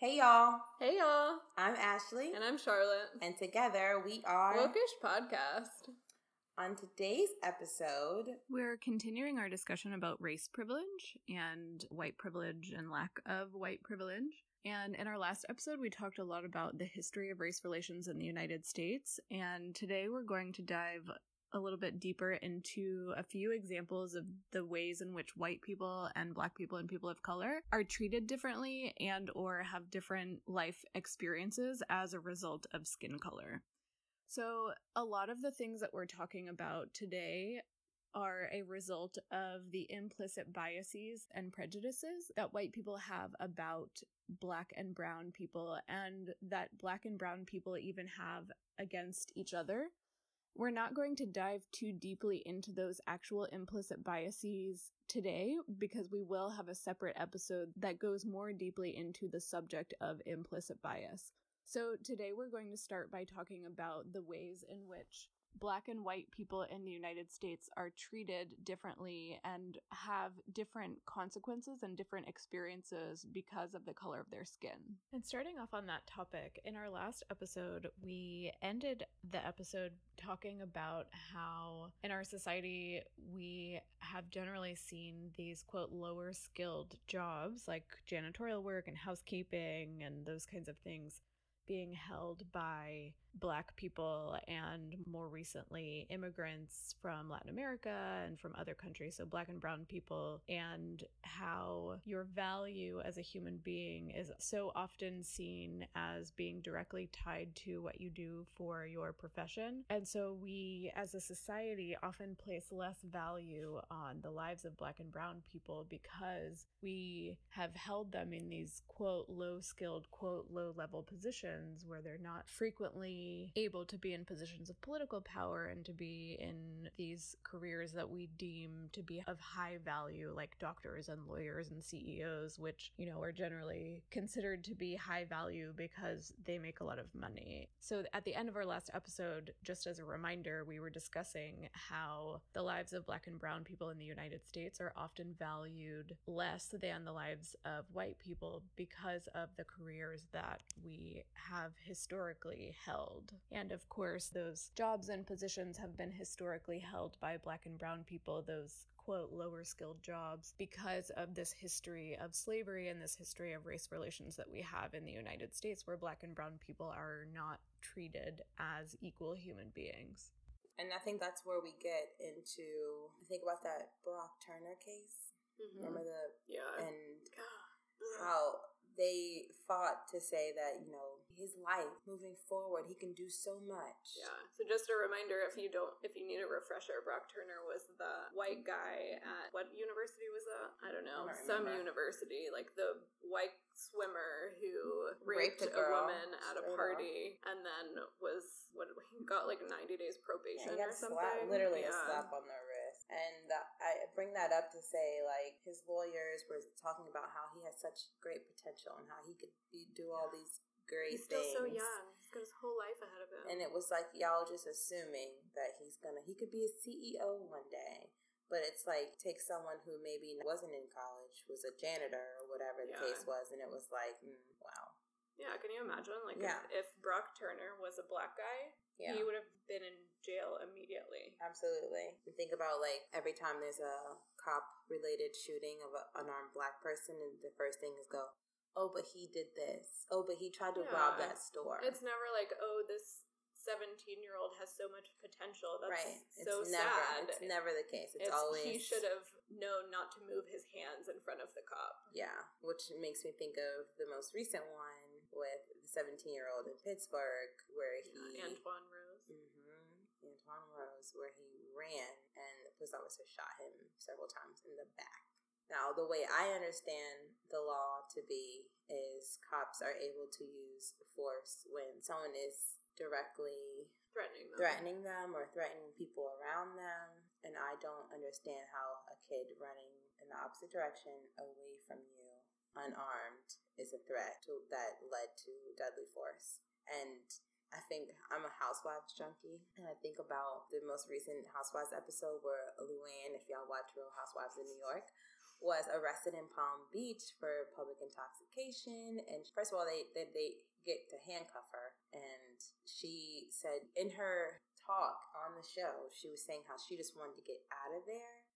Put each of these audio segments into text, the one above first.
Hey y'all, Hey y'all, I'm Ashley, and I'm Charlotte. and together we are Wokish podcast. on today's episode. We're continuing our discussion about race privilege and white privilege and lack of white privilege. And in our last episode, we talked a lot about the history of race relations in the United States. And today we're going to dive a little bit deeper into a few examples of the ways in which white people and black people and people of color are treated differently and or have different life experiences as a result of skin color. So, a lot of the things that we're talking about today are a result of the implicit biases and prejudices that white people have about black and brown people, and that black and brown people even have against each other. We're not going to dive too deeply into those actual implicit biases today because we will have a separate episode that goes more deeply into the subject of implicit bias. So, today we're going to start by talking about the ways in which black and white people in the United States are treated differently and have different consequences and different experiences because of the color of their skin. And starting off on that topic, in our last episode, we ended the episode talking about how in our society we have generally seen these quote lower skilled jobs like janitorial work and housekeeping and those kinds of things being held by black people and more recently immigrants from Latin America and from other countries, so black and brown people, and how your value as a human being is so often seen as being directly tied to what you do for your profession. And so we as a society often place less value on the lives of black and brown people because we have held them in these quote low skilled, quote low level positions where they're not frequently able to be in positions of political power and to be in these careers that we deem to be of high value, like doctors and lawyers and CEOs, which, you know, are generally considered to be high value because they make a lot of money. So at the end of our last episode, just as a reminder, we were discussing how the lives of black and brown people in the United States are often valued less than the lives of white people because of the careers that we have historically held. And of course, those jobs and positions have been historically held by black and brown people, those quote lower skilled jobs, because of this history of slavery and this history of race relations that we have in the United States, where black and brown people are not treated as equal human beings. And I think that's where we get into. I think about that Brock Turner case. Mm-hmm. Remember the Yeah. and how they fought to say that you know his life moving forward, he can do so much. Yeah. So just a reminder, if you don't, if you need a refresher, Brock Turner was the white guy at what university was that? I don't know, I don't some university, like the white swimmer who Raped raped, a a, woman at a party and then was what he got like ninety days Yeah, probation he got or something. slap, literally a slap on the wrist. And I bring that up to say, like, his lawyers were talking about how he has such great potential and how he could do all these great things. He's still things. so young. He's got his whole life ahead of him. And it was like y'all just assuming that he's gonna, he could be a CEO one day. But it's like, take someone who maybe wasn't in college, was a janitor or whatever the Yeah. case was, and it was like, mm, wow. yeah, can you imagine? Like Yeah. if, if Brock Turner was a black guy, Yeah. he would have been in jail immediately. Absolutely. And think about like every time there's a cop related shooting of an unarmed black person, and the first thing is go, oh, but he did this. Oh, but he tried to Yeah. rob that store. It's never like, oh, this 17 year old has so much potential. That's right. so it's never. sad. It's never the case. It's, It's- always He should have known not to move his hands in front of the cop. Yeah, which makes me think of the most recent one with the 17 year old in Pittsburgh, where he Antwon Rose. hmm Antwon Rose, where he ran and the police officer shot him several times in the back. Now, the way I understand the law to be is cops are able to use force when someone is directly Threatening them. threatening them or threatening people around them. And I don't understand how a kid running in the opposite direction away from you, unarmed, is a threat to, that led to deadly force. And I think I'm a Housewives junkie, and I think about the most recent Housewives episode where Luann, if y'all watch Real Housewives in New York, was arrested in Palm Beach for public intoxication. And first of all, they, they, they get to handcuff her. And she said in her talk on the show, she was saying how she just wanted to get out of there.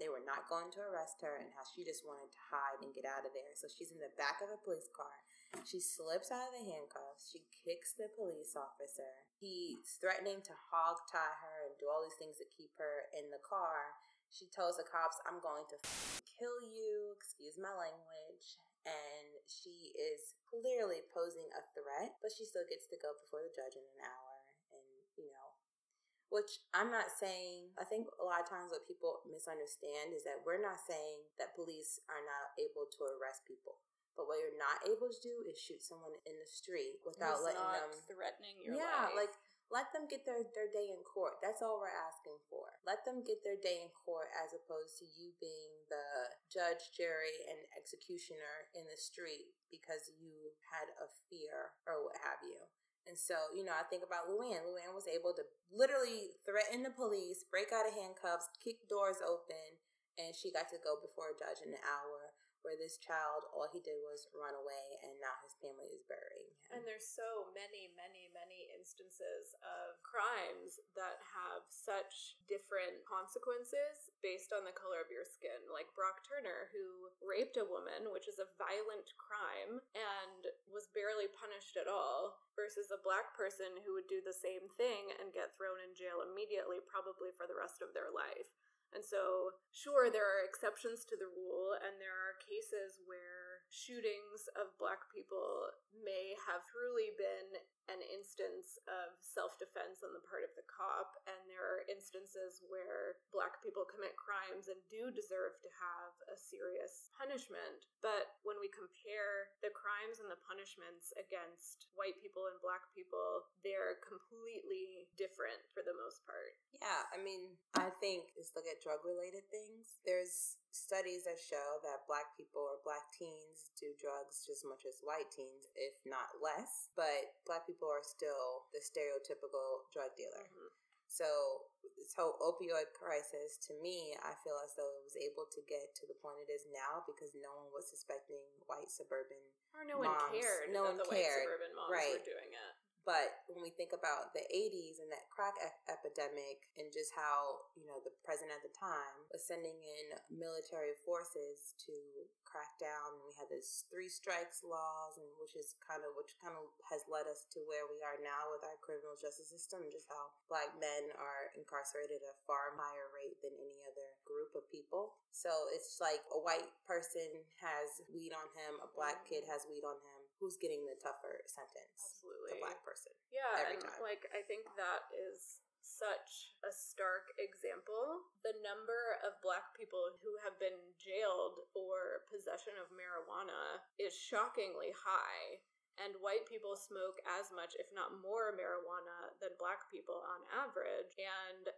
They were not going to arrest her, and how she just wanted to hide and get out of there. So she's in the back of a police car. She slips out of the handcuffs. She kicks the police officer. He's threatening to hog tie her and do all these things to keep her in the car. She tells the cops, I'm going to kill you, excuse my language. And she is clearly posing a threat, but she still gets to go before the judge in an hour. And, you know, which I'm not saying, I think a lot of times what people misunderstand is that we're not saying that police are not able to arrest people. But what you're not able to do is shoot someone in the street without Who's letting them threatening your life. yeah, life. like let them get their, their day in court. That's all we're asking for. Let them get their day in court as opposed to you being the judge, jury, and executioner in the street because you had a fear or what have you. And so, you know, I think about Luann. Luann was able to literally threaten the police, break out of handcuffs, kick doors open, and she got to go before a judge in an hour where this child, all he did was run away and now his family is burying him. And there's so many, many, many instances of crimes that have such different consequences based on the color of your skin. Like Brock Turner, who raped a woman, which is a violent crime, and was barely punished at all, versus a black person who would do the same thing and get thrown in jail immediately, probably for the rest of their life. And so, sure, there are exceptions to the rule, and there are cases where shootings of black people may have truly been an instance of self defense on the part of the cop, and there are instances where black people commit crimes and do deserve to have a serious punishment. But when we compare the crimes and the punishments against white people and black people, they're completely different for the most part. Yeah, I mean, I think just look at drug related things. There's studies that show that black people or black teens do drugs just as much as white teens, if not less. But black people are still the stereotypical drug dealer. Mhm. So this whole opioid crisis, to me, I feel as though it was able to get to the point it is now because no one was suspecting white suburban Or no one cared No that one the cared. white suburban moms Right. were doing it. But when we think about the 80s and that crack e- epidemic and just how, you know, the president at the time was sending in military forces to crack down, and we had this three strikes laws, and which is kind of, which kind of has led us to where we are now with our criminal justice system, just how black men are incarcerated at a far higher rate than any other group of people. So it's like a white person has weed on him, a black kid has weed on him. Who's getting the tougher sentence? Absolutely. The black person. Yeah, every and time. like I think that is such a stark example. The number of black people who have been jailed for possession of marijuana is shockingly high. And white people smoke as much, if not more, marijuana than black people on average. And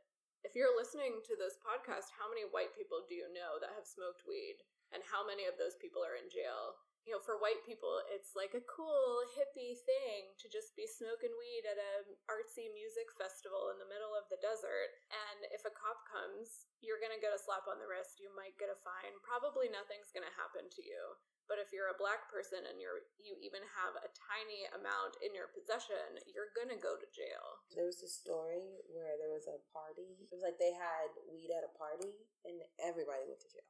if you're listening to this podcast, how many white people do you know that have smoked weed? And how many of those people are in jail? You know, for white people, it's like a cool hippie thing to just be smoking weed at an artsy music festival in the middle of the desert. And if a cop comes, you're gonna get a slap on the wrist. You might get a fine. Probably nothing's gonna happen to you. But if you're a black person and you're you even have a tiny amount in your possession, you're gonna go to jail. There was a story where there was a party. It was like they had weed at a party and everybody went to jail.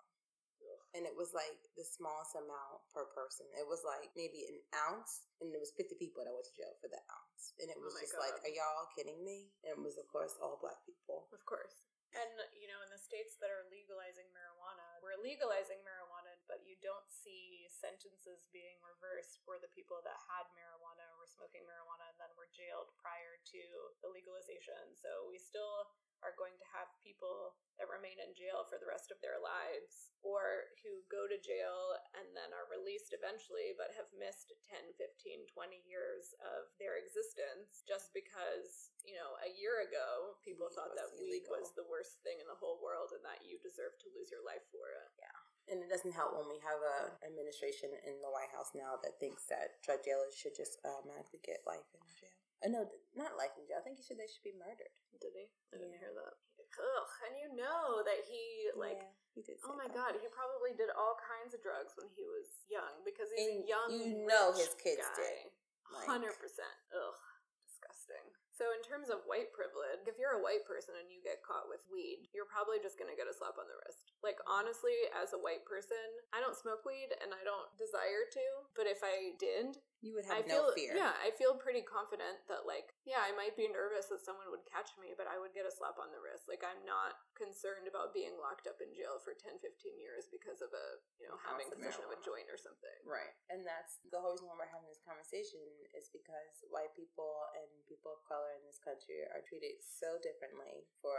And it was like the smallest amount per person. It was like maybe an ounce, and there was 50 people that went to jail for that ounce. And it Oh was my just like, are y'all kidding me? And it was, of course, all black people. Of course. And, you know, in the states that are legalizing marijuana, we're legalizing marijuana, but you don't see sentences being reversed for the people that had marijuana or were smoking marijuana and then were jailed prior to the legalization. So we still are going to have people that remain in jail for the rest of their lives or who go to jail and then are released eventually but have missed 10, 15, 20 years of their existence just because, you know, a year ago people Weed thought that weed illegal. was the worst thing in the whole world and that you deserve to lose your life for it. Yeah. And it doesn't help when we have a administration in the White House now that thinks that drug dealers should just automatically get life in jail. Uh, no, not life in jail. I think he said they should be murdered. Did he? I didn't Yeah. hear that. ugh, and you know that he like. Yeah, he did Oh my that. god, he probably did all kinds of drugs when he was young because he's And a young. you know his kids guy. did. Like- Hundred percent. Ugh, disgusting. So in terms of white privilege, if you're a white person and you get caught with weed, you're probably just gonna get a slap on the wrist. Like mm. honestly, as a white person, I don't smoke weed and I don't desire to. But if I did, You would have I have feel no fear. yeah, I feel pretty confident that like yeah, I might be nervous that someone would catch me, but I would get a slap on the wrist. Like I'm not concerned about being locked up in jail for 10, 15 years because of a you know having possession of a joint or something. Right. And that's the whole reason why we're having this conversation is because white people people of color in this country are treated so differently for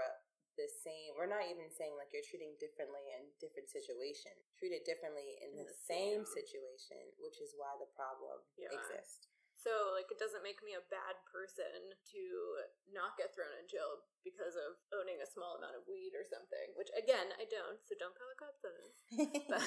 the same we're not even saying like you're treating differently in different situations. Treated differently in, In the, the same, situation, which is why the problem Yeah. exists. So, like, it doesn't make me a bad person to not get thrown in jail because of owning a small amount of weed or something. Which, again, I don't. So don't call the cops on us. But,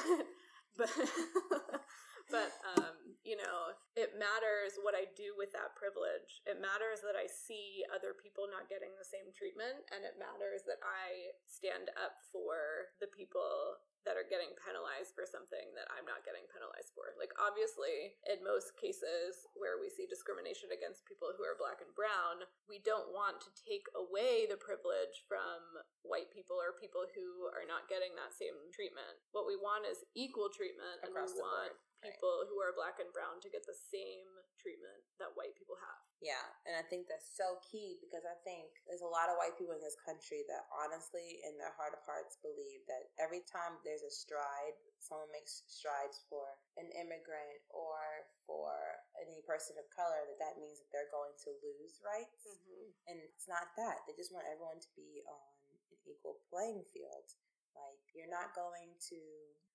but, but, um, you know, it matters what I do with that privilege. It matters that I see other people not getting the same treatment, and it matters that I stand up for the people that are getting penalized for something that I'm not getting penalized for. Like, obviously, in most cases where we see discrimination against people who are black and brown, we don't want to take away the privilege from white people or people who are not getting that same treatment. What we want is equal treatment, and Across we the want board, right. people who are black and brown to get the same treatment that white people have. Yeah, and I think that's so key because I think there's a lot of white people in this country that honestly, in their heart of hearts, believe that every time there's a stride, someone makes strides for an immigrant or for any person of color, that that means that they're going to lose rights. Mm-hmm. And it's not that. They just want everyone to be on an equal playing field. Like, you're not going to.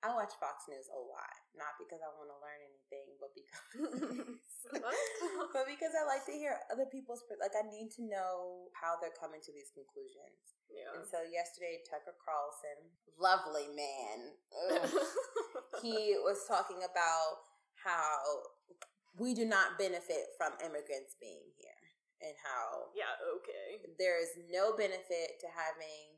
I watch Fox News a lot, not because I want to learn anything, but because. But because I like to hear other people's like I need to know how they're coming to these conclusions. Yeah. And so yesterday Tucker Carlson, lovely man, he was talking about how we do not benefit from immigrants being here and how yeah, okay. there is no benefit to having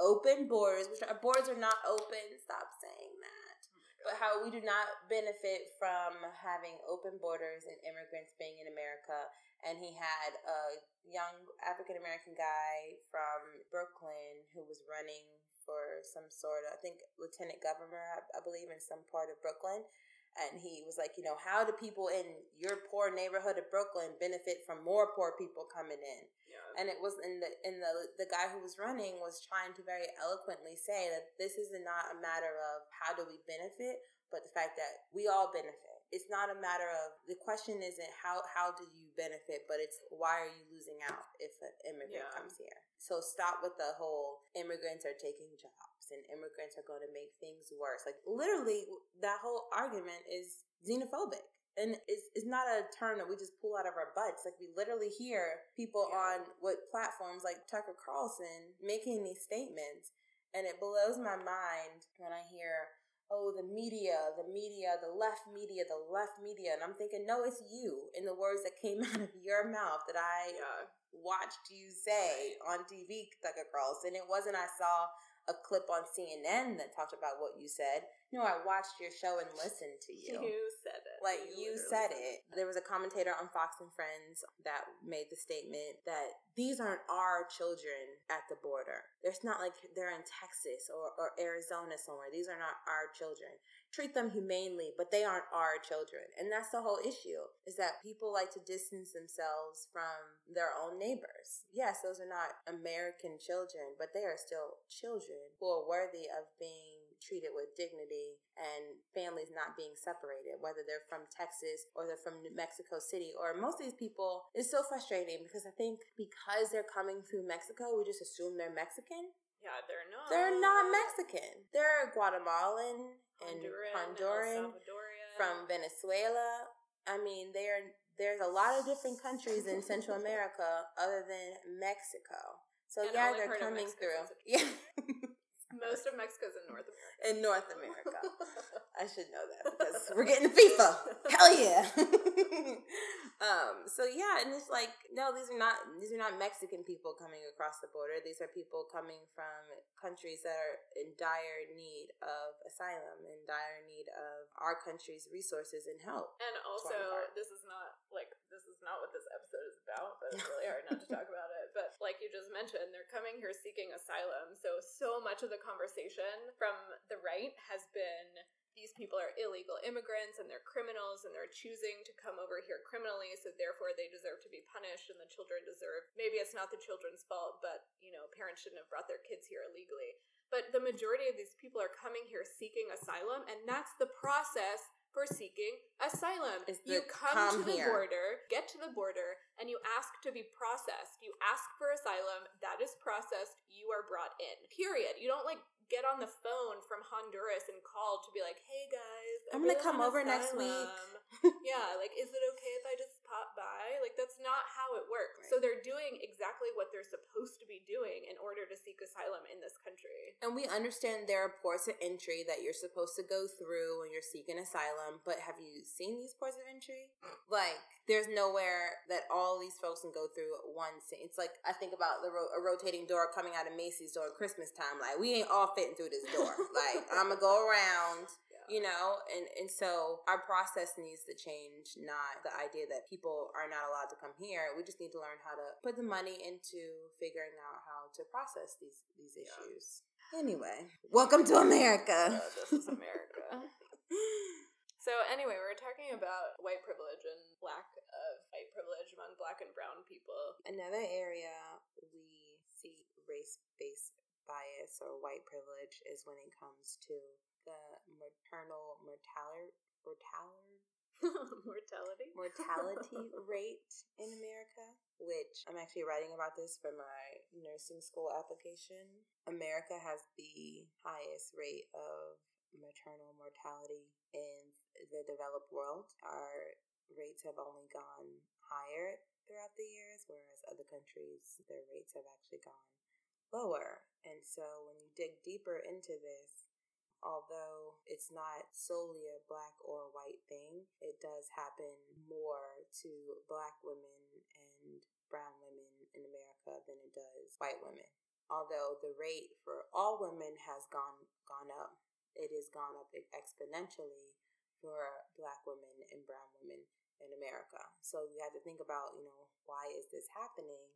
open borders. Which our borders are not open. Stop saying that. But how we do not benefit from having open borders and immigrants being in America. And he had a young African American guy from Brooklyn who was running for some sort of, I think, lieutenant governor, I, I believe, in some part of Brooklyn. And he was like, you know, how do people in your poor neighborhood of Brooklyn benefit from more poor people coming in? Yeah. and it was in the in the the guy who was running was trying to very eloquently say that this is not a matter of how do we benefit but the fact that we all benefit it's not a matter of the question isn't how how do you benefit but it's why are you losing out if an immigrant Yeah. comes here so stop with the whole immigrants are taking jobs and immigrants are going to make things worse like literally that whole argument is xenophobic and it's, it's not a term that we just pull out of our butts. Like we literally hear people Yeah. on what platforms like Tucker Carlson making these statements, and it blows my mind when I hear, "Oh, the media, the media, the left media, the left media," and I'm thinking, no, it's you in the words that came out of your mouth that I Yeah. watched you say on TV, Tucker Carlson. It wasn't I saw a clip on CNN that talked about what you said. No, I watched your show and listened to you. You said it. Like you literally said it. There was a commentator on Fox and Friends that made the statement that these aren't our children at the border. It's not like they're in Texas or, or Arizona somewhere. These are not our children. Treat them humanely, but they aren't our children. And that's the whole issue is that people like to distance themselves from their own neighbors. Yes, those are not American children, but they are still children who are worthy of being treated with dignity and families not being separated, whether they're from Texas or they're from New Mexico City, or most of these people, it's so frustrating because I think because they're coming through Mexico, we just assume they're Mexican. Yeah, they're not. They're not Mexican. They're Guatemalan and Honduran, Honduran from Venezuela. I mean, there there's a lot of different countries in Central America other than Mexico. So And yeah, they're coming through. Yeah. Most of Mexico's in North America. in North America. I should know that because we're getting FIFA. Hell yeah. Um, so yeah, and it's like, no, these are not these are not Mexican people coming across the border. These are people coming from countries that are in dire need of asylum, in dire need of our country's resources and help. And also, this is not like this is not what this episode is about, but it's really hard not to talk about it. But like you just mentioned, they're coming here seeking asylum. So so much of the conversation from the right has been these people are illegal immigrants and they're criminals and they're choosing to come over here criminally so therefore they deserve to be punished and the children deserve maybe it's not the children's fault but you know parents shouldn't have brought their kids here illegally but the majority of these people are coming here seeking asylum and that's the process for seeking asylum. you come, to the here. border, get to the border, and you ask to be processed. You ask for asylum, that is processed, you are brought in. Period. You don't like get on the phone from Honduras and call to be like, "Hey guys, I am really gonna come over asylum. next week." yeah, like, is it okay if I just pop by? Like, that's not how it works. Right. So they're doing exactly what they're supposed to be doing in order to seek asylum in this country. And we understand there are ports of entry that you're supposed to go through when you're seeking asylum, but have you seen these ports of entry? Like, there's nowhere that all these folks can go through at once. It's like I think about the ro- a rotating door coming out of Macy's during Christmas time. Like, we ain't all fitting through this door. like, I'm gonna go around you know? And and so our process needs to change not the idea that people are not allowed to come here. We just need to learn how to put the money into figuring out how to process these these issues. Yeah. anyway welcome to america. Uh, this is america. So anyway we're talking about white privilege and lack of white privilege among black and brown people. Another area we see race-based bias or white privilege is when it comes to the maternal mortality mortality mortality mortality rate in America, which I'm actually writing about this for my nursing school application. America has the highest rate of maternal mortality in the developed world. Our rates have only gone higher throughout the years, whereas other countries, their rates have actually gone lower. And so when you dig deeper into this, although it's not solely a black or white thing, it does happen more to black women and brown women in America than it does white women. Although the rate for all women has gone gone up, it has gone up exponentially for black women and brown women in America. So you have to think about, you know, why is this happening?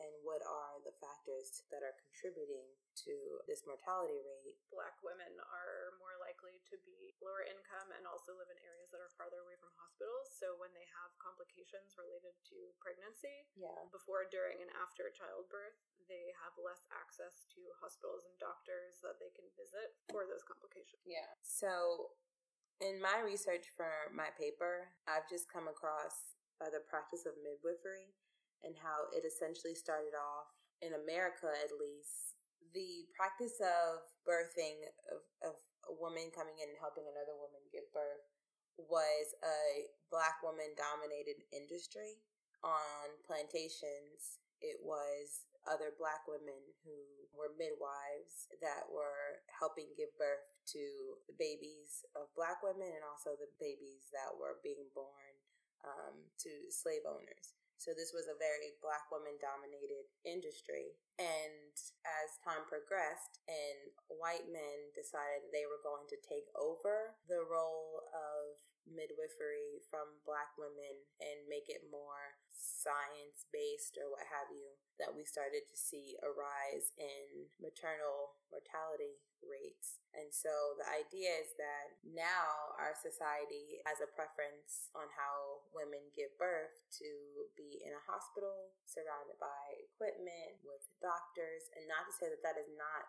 And what are the factors that are contributing to this mortality rate? Black women are more likely to be lower income and also live in areas that are farther away from hospitals. So when they have complications related to pregnancy, yeah. before, during, and after childbirth, they have less access to hospitals and doctors that they can visit for those complications. Yeah. So in my research for my paper, I've just come across uh, the practice of midwifery and how it essentially started off in America, at least. The practice of birthing, of, of a woman coming in and helping another woman give birth, was a black woman dominated industry on plantations. It was other black women who were midwives that were helping give birth to the babies of black women and also the babies that were being born um, to slave owners. So this was a very black woman dominated industry. And as time progressed and white men decided they were going to take over the role of midwifery from black women and make it more science based or what have you, that we started to see a rise in maternal mortality rates. And so the idea is that now our society has a preference on how women give birth to be in a hospital, surrounded by equipment, with doctors, and not to say that that is not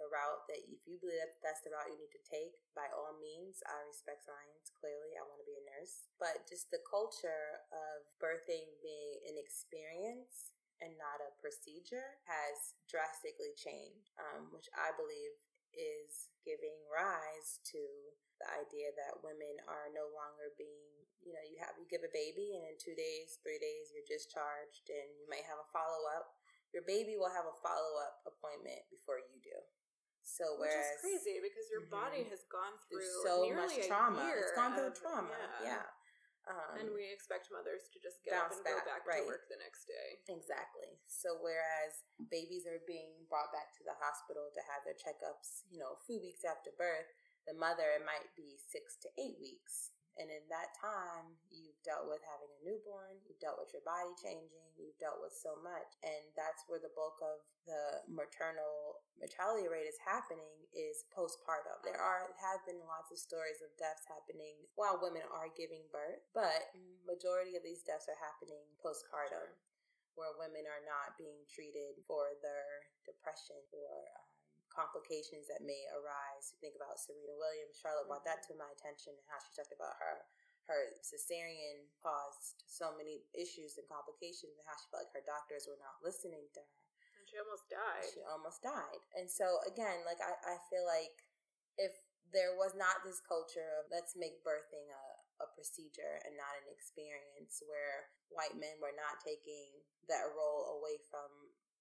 the route that if you believe that that's the route you need to take, by all means, I respect science. Clearly, I want to be a nurse. But just the culture of birthing being an experience and not a procedure has drastically changed, um, which I believe is giving rise to the idea that women are no longer being you know you have you give a baby and in two days three days you're discharged and you might have a follow-up your baby will have a follow-up appointment before you do so Which whereas is crazy because your mm-hmm, body has gone through so much trauma. It's gone through of, trauma. Yeah. yeah. Um, and we expect mothers to just get up and go back, back right. to work the next day. Exactly. So whereas babies are being brought back to the hospital to have their checkups, you know, a few weeks after birth, the mother it might be six to eight weeks. And in that time, you've dealt with having a newborn, you've dealt with your body changing, you've dealt with so much. And that's where the bulk of the maternal mortality rate is happening is postpartum. There are have been lots of stories of deaths happening while women are giving birth, but majority of these deaths are happening postpartum where women are not being treated for their depression or um, complications that may arise. Think about Serena Williams. Charlotte brought that mm-hmm. to my attention and how she talked about her her cesarean caused so many issues and complications and how she felt like her doctors were not listening to her. And she almost died. She almost died. And so again, like I, I feel like if there was not this culture of let's make birthing a, a procedure and not an experience where white men were not taking that role away from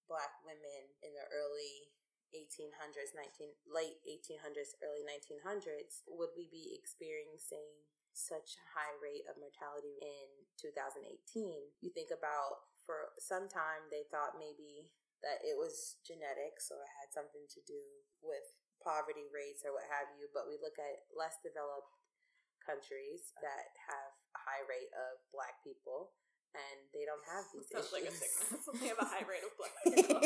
black women in the early 1800s 19 late 1800s early 1900s would we be experiencing such a high rate of mortality in 2018 you think about for some time they thought maybe that it was genetics or had something to do with poverty rates or what have you but we look at less developed countries that have a high rate of black people and they don't have these Sounds issues. like a sickness. they have a high rate of black people.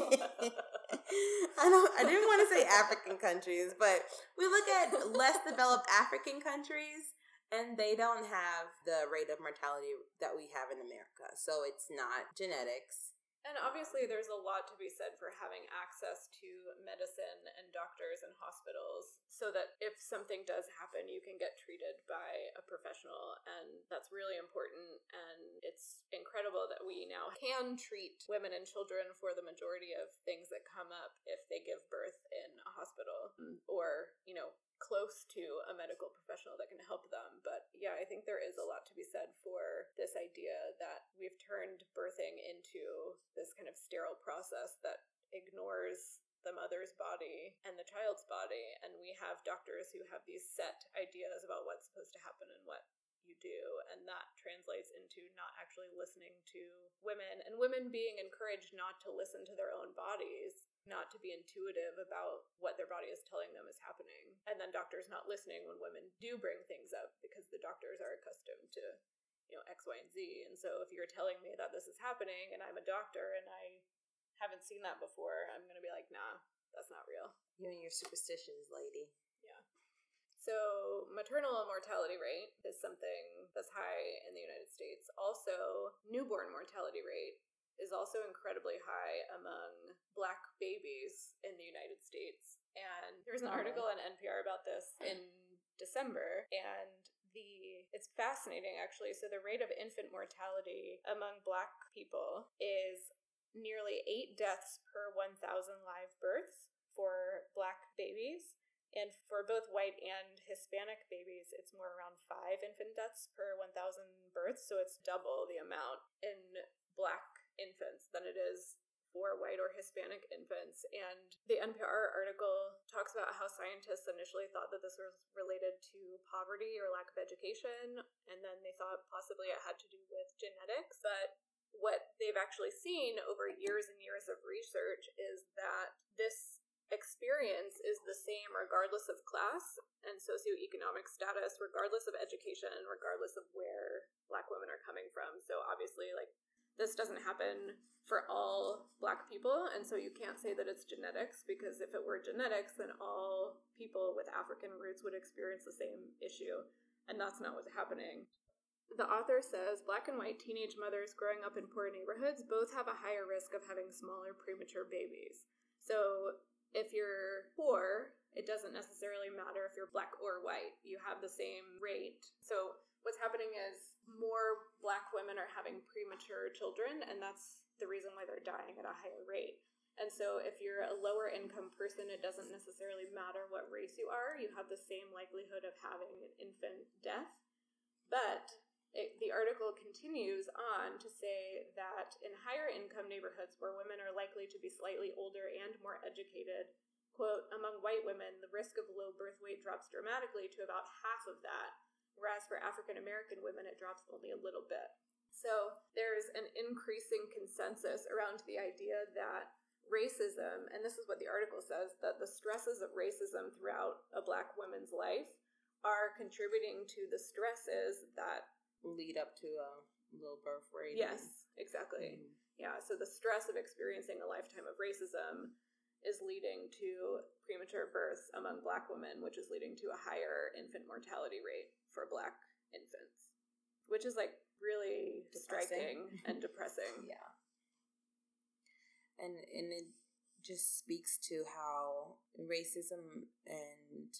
I don't. I didn't want to say African countries, but we look at less developed African countries, and they don't have the rate of mortality that we have in America. So it's not genetics. And obviously, there's a lot to be said for having access to medicine and doctors and hospitals so that if something does happen, you can get treated by a professional. And that's really important. And it's incredible that we now can treat women and children for the majority of things that come up if they give birth in a hospital or, you know, close to a medical professional that can help them. But yeah, I think there is a lot to be said for this idea that we've turned birthing into this kind of sterile process that ignores the mother's body and the child's body. And we have doctors who have these set ideas about what's supposed to happen and what you do. And that translates into not actually listening to women and women being encouraged not to listen to their own bodies, not to be intuitive about what their body is telling them is happening. And then doctors not listening when women do bring things up because the doctors are accustomed to, you know, X, Y, and Z. And so if you're telling me that this is happening and I'm a doctor and I haven't seen that before, I'm going to be like, nah, that's not real. You and your superstitions, lady. Yeah. So, maternal mortality rate is something that's high in the United States. Also, newborn mortality rate is also incredibly high among black babies in the United States. And there was an article on NPR about this in December, and the it's fascinating actually. So the rate of infant mortality among black people is nearly 8 deaths per 1000 live births for black babies. And for both white and Hispanic babies, it's more around five infant deaths per 1,000 births. So it's double the amount in black infants than it is for white or Hispanic infants. And the NPR article talks about how scientists initially thought that this was related to poverty or lack of education. And then they thought possibly it had to do with genetics. But what they've actually seen over years and years of research is that this experience is the same regardless of class and socioeconomic status, regardless of education, regardless of where black women are coming from. So obviously, like this doesn't happen for all black people, and so you can't say that it's genetics because if it were genetics, then all people with African roots would experience the same issue, and that's not what's happening. The author says black and white teenage mothers growing up in poor neighborhoods both have a higher risk of having smaller premature babies. So if you're poor, it doesn't necessarily matter if you're black or white. You have the same rate. So what's happening is more black women are having premature children, and that's the reason why they're dying at a higher rate. And so if you're a lower income person, it doesn't necessarily matter what race you are. You have the same likelihood of having an infant death. But it, the article continues on to say that in higher income neighborhoods where women are likely to be slightly older and more educated, quote, among white women, the risk of low birth weight drops dramatically to about half of that whereas for African American women, it drops only a little bit. So there's an increasing consensus around the idea that racism, and this is what the article says, that the stresses of racism throughout a black woman's life are contributing to the stresses that lead up to a low birth rate. Yes, exactly. Mm-hmm. Yeah, so the stress of experiencing a lifetime of racism is leading to premature births among black women, which is leading to a higher infant mortality rate for black infants, which is like really depressing. striking and depressing. yeah. And and it just speaks to how racism and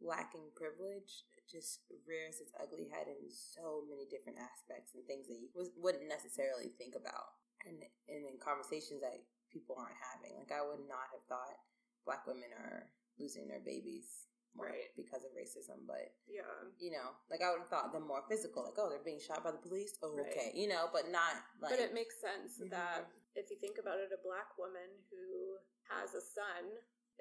lacking privilege just rears its ugly head in so many different aspects and things that you wouldn't necessarily think about and, and in conversations that people aren't having like i would not have thought black women are losing their babies right because of racism but yeah you know like i would have thought them more physical like oh they're being shot by the police oh, right. okay you know but not like but it makes sense mm-hmm. that if you think about it a black woman who has a son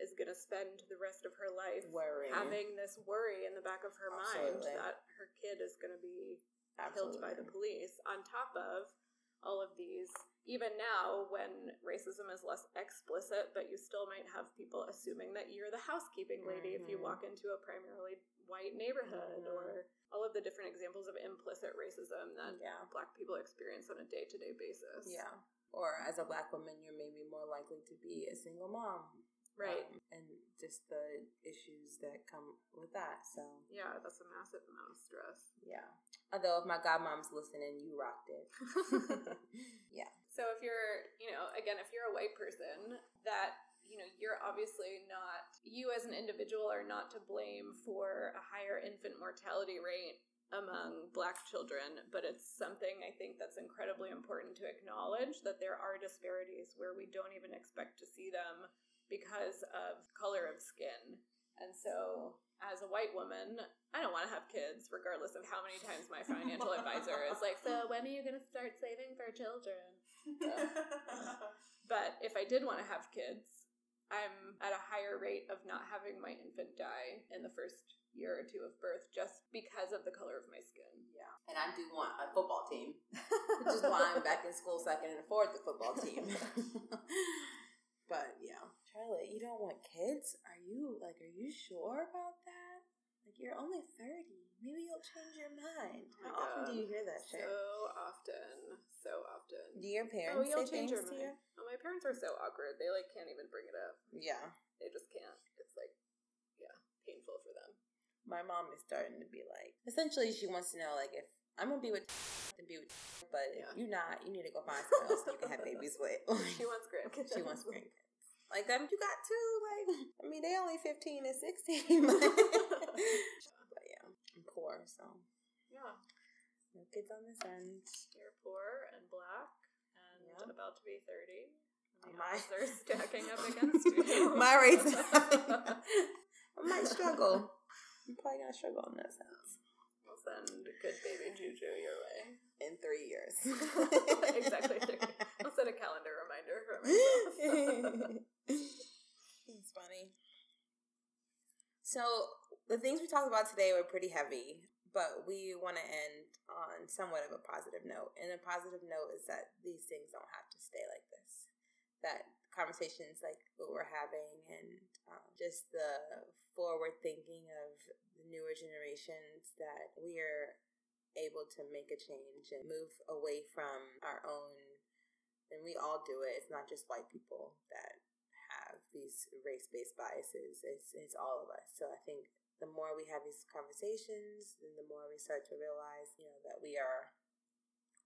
is going to spend the rest of her life Worrying. having this worry in the back of her Absolutely. mind that her kid is going to be Absolutely. killed by the police on top of all of these even now when racism is less explicit but you still might have people assuming that you're the housekeeping lady mm-hmm. if you mm-hmm. walk into a primarily white neighborhood mm-hmm. or all of the different examples of implicit racism that yeah. black people experience on a day-to-day basis yeah or as a black woman you're maybe more likely to be a single mom right. um, and just the issues that come with that so. Yeah that's a massive amount of stress. Yeah. Although if my godmom's listening you rocked it. Yeah. So if you're, you know, again, if you're a white person, that you know, you're obviously not, you as an individual are not to blame for a higher infant mortality rate among black children, but it's something I think that's incredibly important to acknowledge that there are disparities where we don't even expect to see them because of color of skin. And so as a white woman, I don't want to have kids, regardless of how many times my financial advisor is like, So, when are you going to start saving for children? but if I did want to have kids, I'm at a higher rate of not having my infant die in the first year or two of birth just because of the color of my skin. Yeah. And I do want a football team, which is why I'm back in school so I can afford the football team. but yeah. Charlotte, you don't want kids? Are you like are you sure about that? Like you're only 30. Maybe you'll change your mind. Oh How often do you hear that shit? So often. So often. Do your oh, parents oh, you'll say change things your mind. Oh, my parents are so awkward. They like can't even bring it up. Yeah. They just can't. It's like yeah, painful for them. My mom is starting to be like essentially she wants to know like if I'm gonna be with and be with but yeah. if you're not, you need to go find someone else you can have babies with. she wants grandkids. she wants grandkids. Like, um, you got two. Like, I mean, they only 15 and 16. but yeah, I'm poor, so. Yeah. No kids on this end. You're poor and black and yeah. about to be 30. My odds are stacking up against you. My rates. I might struggle. I'm probably gonna struggle in that sense. We'll send a good baby Juju your way in three years. exactly three. I'll set a calendar reminder for myself. it's funny. So the things we talked about today were pretty heavy, but we want to end on somewhat of a positive note. And a positive note is that these things don't have to stay like this. That conversations like what we're having and um, just the forward thinking of the newer generations that we are able to make a change and move away from our own and we all do it it's not just white people that these race-based biases it's it's all of us so i think the more we have these conversations and the more we start to realize you know that we are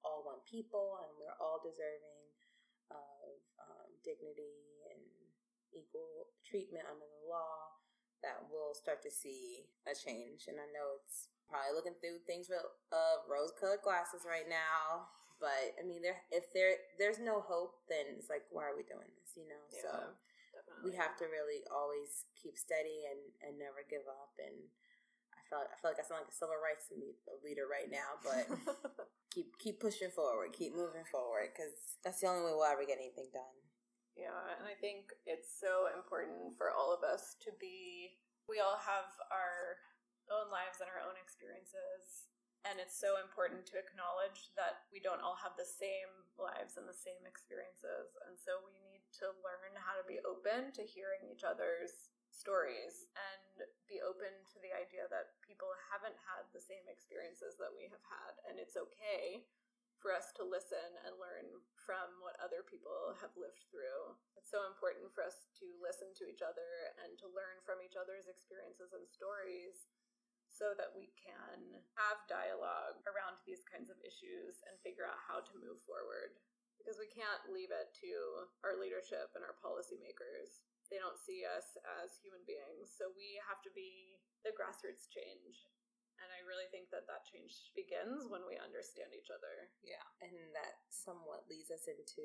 all one people and we're all deserving of um, dignity and equal treatment under the law that we'll start to see a change and i know it's probably looking through things with uh, rose-colored glasses right now but I mean, there if there there's no hope, then it's like, why are we doing this? You know. Yeah, so. We have to really always keep steady and and never give up. And I feel I feel like I sound like a civil rights leader right now, but keep keep pushing forward, keep moving forward, because that's the only way we'll ever get anything done. Yeah, and I think it's so important for all of us to be. We all have our own lives and our own experiences. And it's so important to acknowledge that we don't all have the same lives and the same experiences. And so we need to learn how to be open to hearing each other's stories and be open to the idea that people haven't had the same experiences that we have had. And it's okay for us to listen and learn from what other people have lived through. It's so important for us to listen to each other and to learn from each other's experiences and stories so that we can have dialogue around these kinds of issues and figure out how to move forward. Because we can't leave it to our leadership and our policymakers. They don't see us as human beings. So we have to be the grassroots change and I really think that that change begins when we understand each other. Yeah. And that somewhat leads us into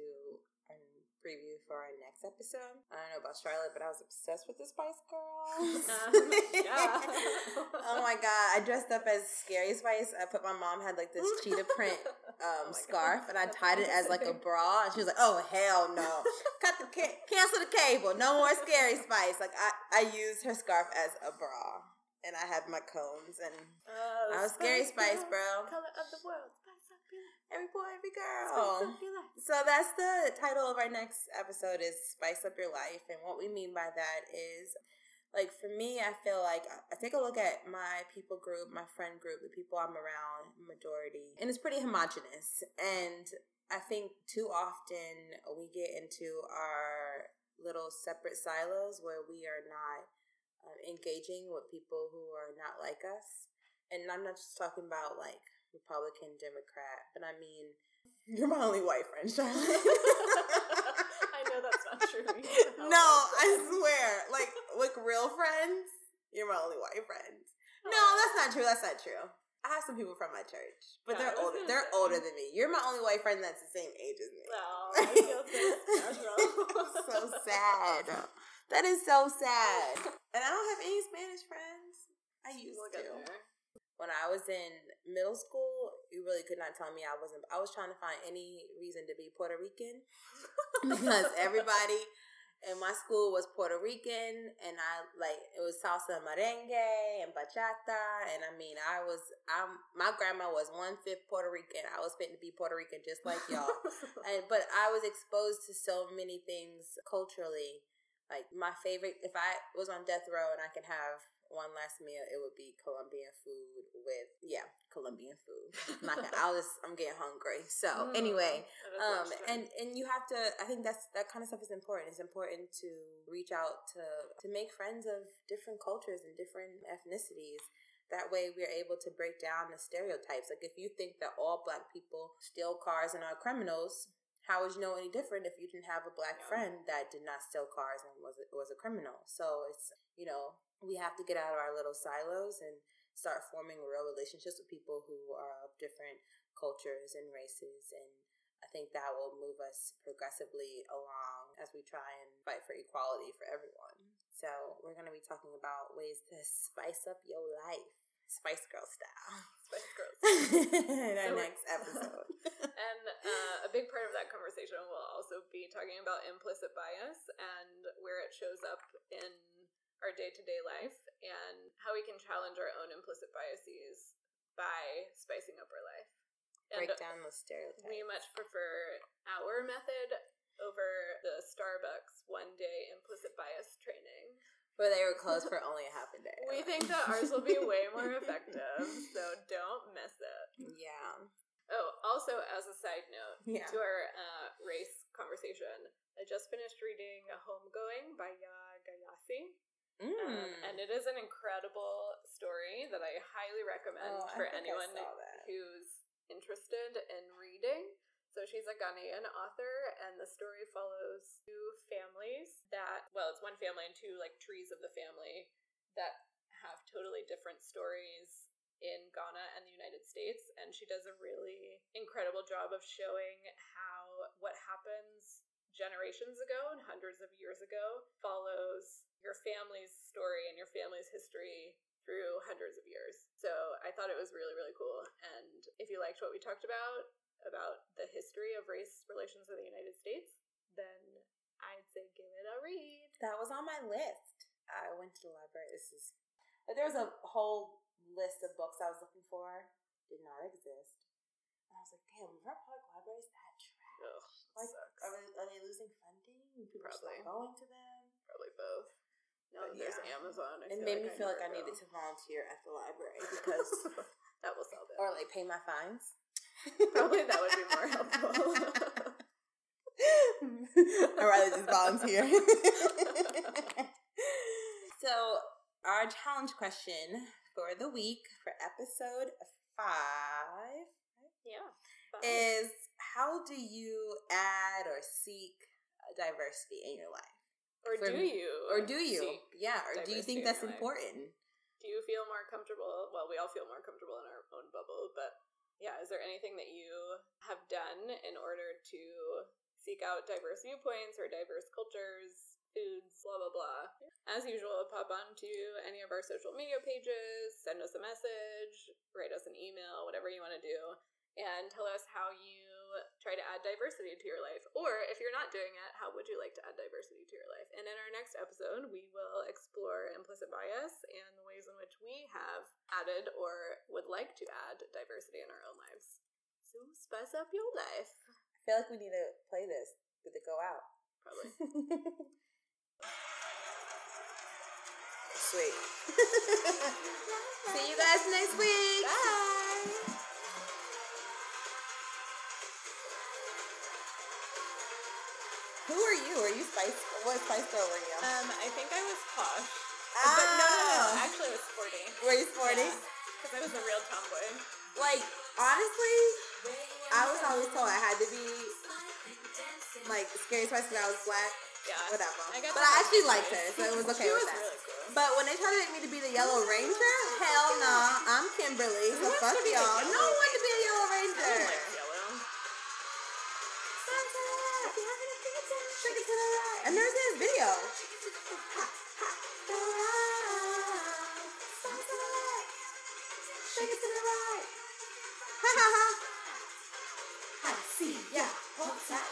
a preview for our next episode. I don't know about Charlotte, but I was obsessed with the Spice Girls. Um, yeah. oh my God. I dressed up as Scary Spice. I put my mom had like this cheetah print um, oh scarf God. and I tied it as like a bra. And she was like, oh, hell no. Cut the ca- cancel the cable. No more Scary Spice. Like I, I used her scarf as a bra and I had my cones, and uh, I was Scary Spice, bro. Color of the world, Every boy, every girl. So that's the title of our next episode is Spice Up Your Life, and what we mean by that is like for me, I feel like I take a look at my people group, my friend group, the people I'm around, majority, and it's pretty homogenous. And I think too often we get into our little separate silos where we are not um, engaging with people who are not like us. And I'm not just talking about like Republican, Democrat, but I mean, you're my only white friend, Charlotte. I know that's not true. no, I swear. Like, like real friends, you're my only white friend. No, that's not true. That's not true. I have some people from my church, but they're older. They're say. older than me. You're my only white friend that's the same age as me. Oh, I feel so, so sad. That is so sad. And I don't have any Spanish friends. I used to. When I was in middle school, you really could not tell me I wasn't. I was trying to find any reason to be Puerto Rican because everybody in my school was Puerto Rican, and I like it was salsa merengue and bachata, and I mean I was I'm my grandma was one fifth Puerto Rican. I was fit to be Puerto Rican just like y'all, and but I was exposed to so many things culturally like my favorite, if I was on death row and I could have one last meal, it would be Colombian food with yeah, Colombian food. I'm not gonna, I'll just I'm getting hungry. So mm, anyway, um, and and you have to. I think that's that kind of stuff is important. It's important to reach out to to make friends of different cultures and different ethnicities. That way, we're able to break down the stereotypes. Like, if you think that all black people steal cars and are criminals, how would you know any different if you didn't have a black yeah. friend that did not steal cars and was was a criminal? So it's you know we have to get out of our little silos and start forming real relationships with people who are of different cultures and races and I think that will move us progressively along as we try and fight for equality for everyone. So, we're going to be talking about ways to spice up your life, Spice Girl style. Spice Girls. in our so, next episode. and uh, a big part of that conversation will also be talking about implicit bias and where it shows up in our day to day life and how we can challenge our own implicit biases by spicing up our life. And Break down the stereotypes. We much prefer our method over the Starbucks one day implicit Where they were closed for only a half a day. We think that ours will be way more effective, so don't miss it. Yeah. Oh, also as a side note yeah. to our uh, race conversation, I just finished reading *A Homegoing by Yaa Gyasi. Um, mm. Um, and it is an incredible story that I highly recommend oh, for anyone who's interested in reading. So she's a Ghanaian author, and the story follows two families that, well, it's one family and two like trees of the family that have totally different stories in Ghana and the United States. And she does a really incredible job of showing how what happens generations ago and hundreds of years ago follows your family's story and your family's history through hundreds of years. So I thought it was really, really cool. And if you liked what we talked about, about the history of race relations in the United States, then I'd say give it a read. That was on my list. I went to the library. This is there was a whole list of books I was looking for did not exist. And I was like, damn, our public libraries that trash. Ugh, Like, sucks. are, they, are they losing funding? People Probably. not going to them? Probably both. Now But there's yeah. Amazon. I It made like me feel like I needed to volunteer at the library because, that will solve it. or like pay my fines. Probably that would be more helpful. I'd rather just volunteer. so, our challenge question for the week for episode five yeah. fine. is how do you add or seek diversity in your life? or for do you? Or do you? yeah, or do you think that's your life? important? Do you feel more comfortable? Well, we all feel more comfortable in our own bubble, but yeah, is there anything that you have done in order to seek out diverse viewpoints or diverse cultures, foods, blah blah blah? As usual, pop onto any of our social media pages, send us a message, write us an email, whatever you want to do, and tell us how you try to add diversity to your life. Or if you're not doing it, how would you like to add diversity to your life? And in our next episode, we will explore implicit bias and the ways in which we have added or would like to add diversity in our own lives. So spice up your life. I feel like we need to play this with it go out. Probably. Sweet. See you guys next week. Bye. Who are you? Are you Spice? What Spice Girl were you? Um, I think I was posh. Ah, But no, no, no. Actually, I was sporty. Were you sporty? Because I was a real tomboy. Like, honestly, I was always told I had to be like Scary Spice because I was black. Yeah. Whatever. I but I actually liked her, so it was okay with was that. really cool. But when they tried to make me to be the Yellow Ranger, hell no, I'm Kimberly. So fuck to be the y'all. No one to be a Yellow Ranger. ha ha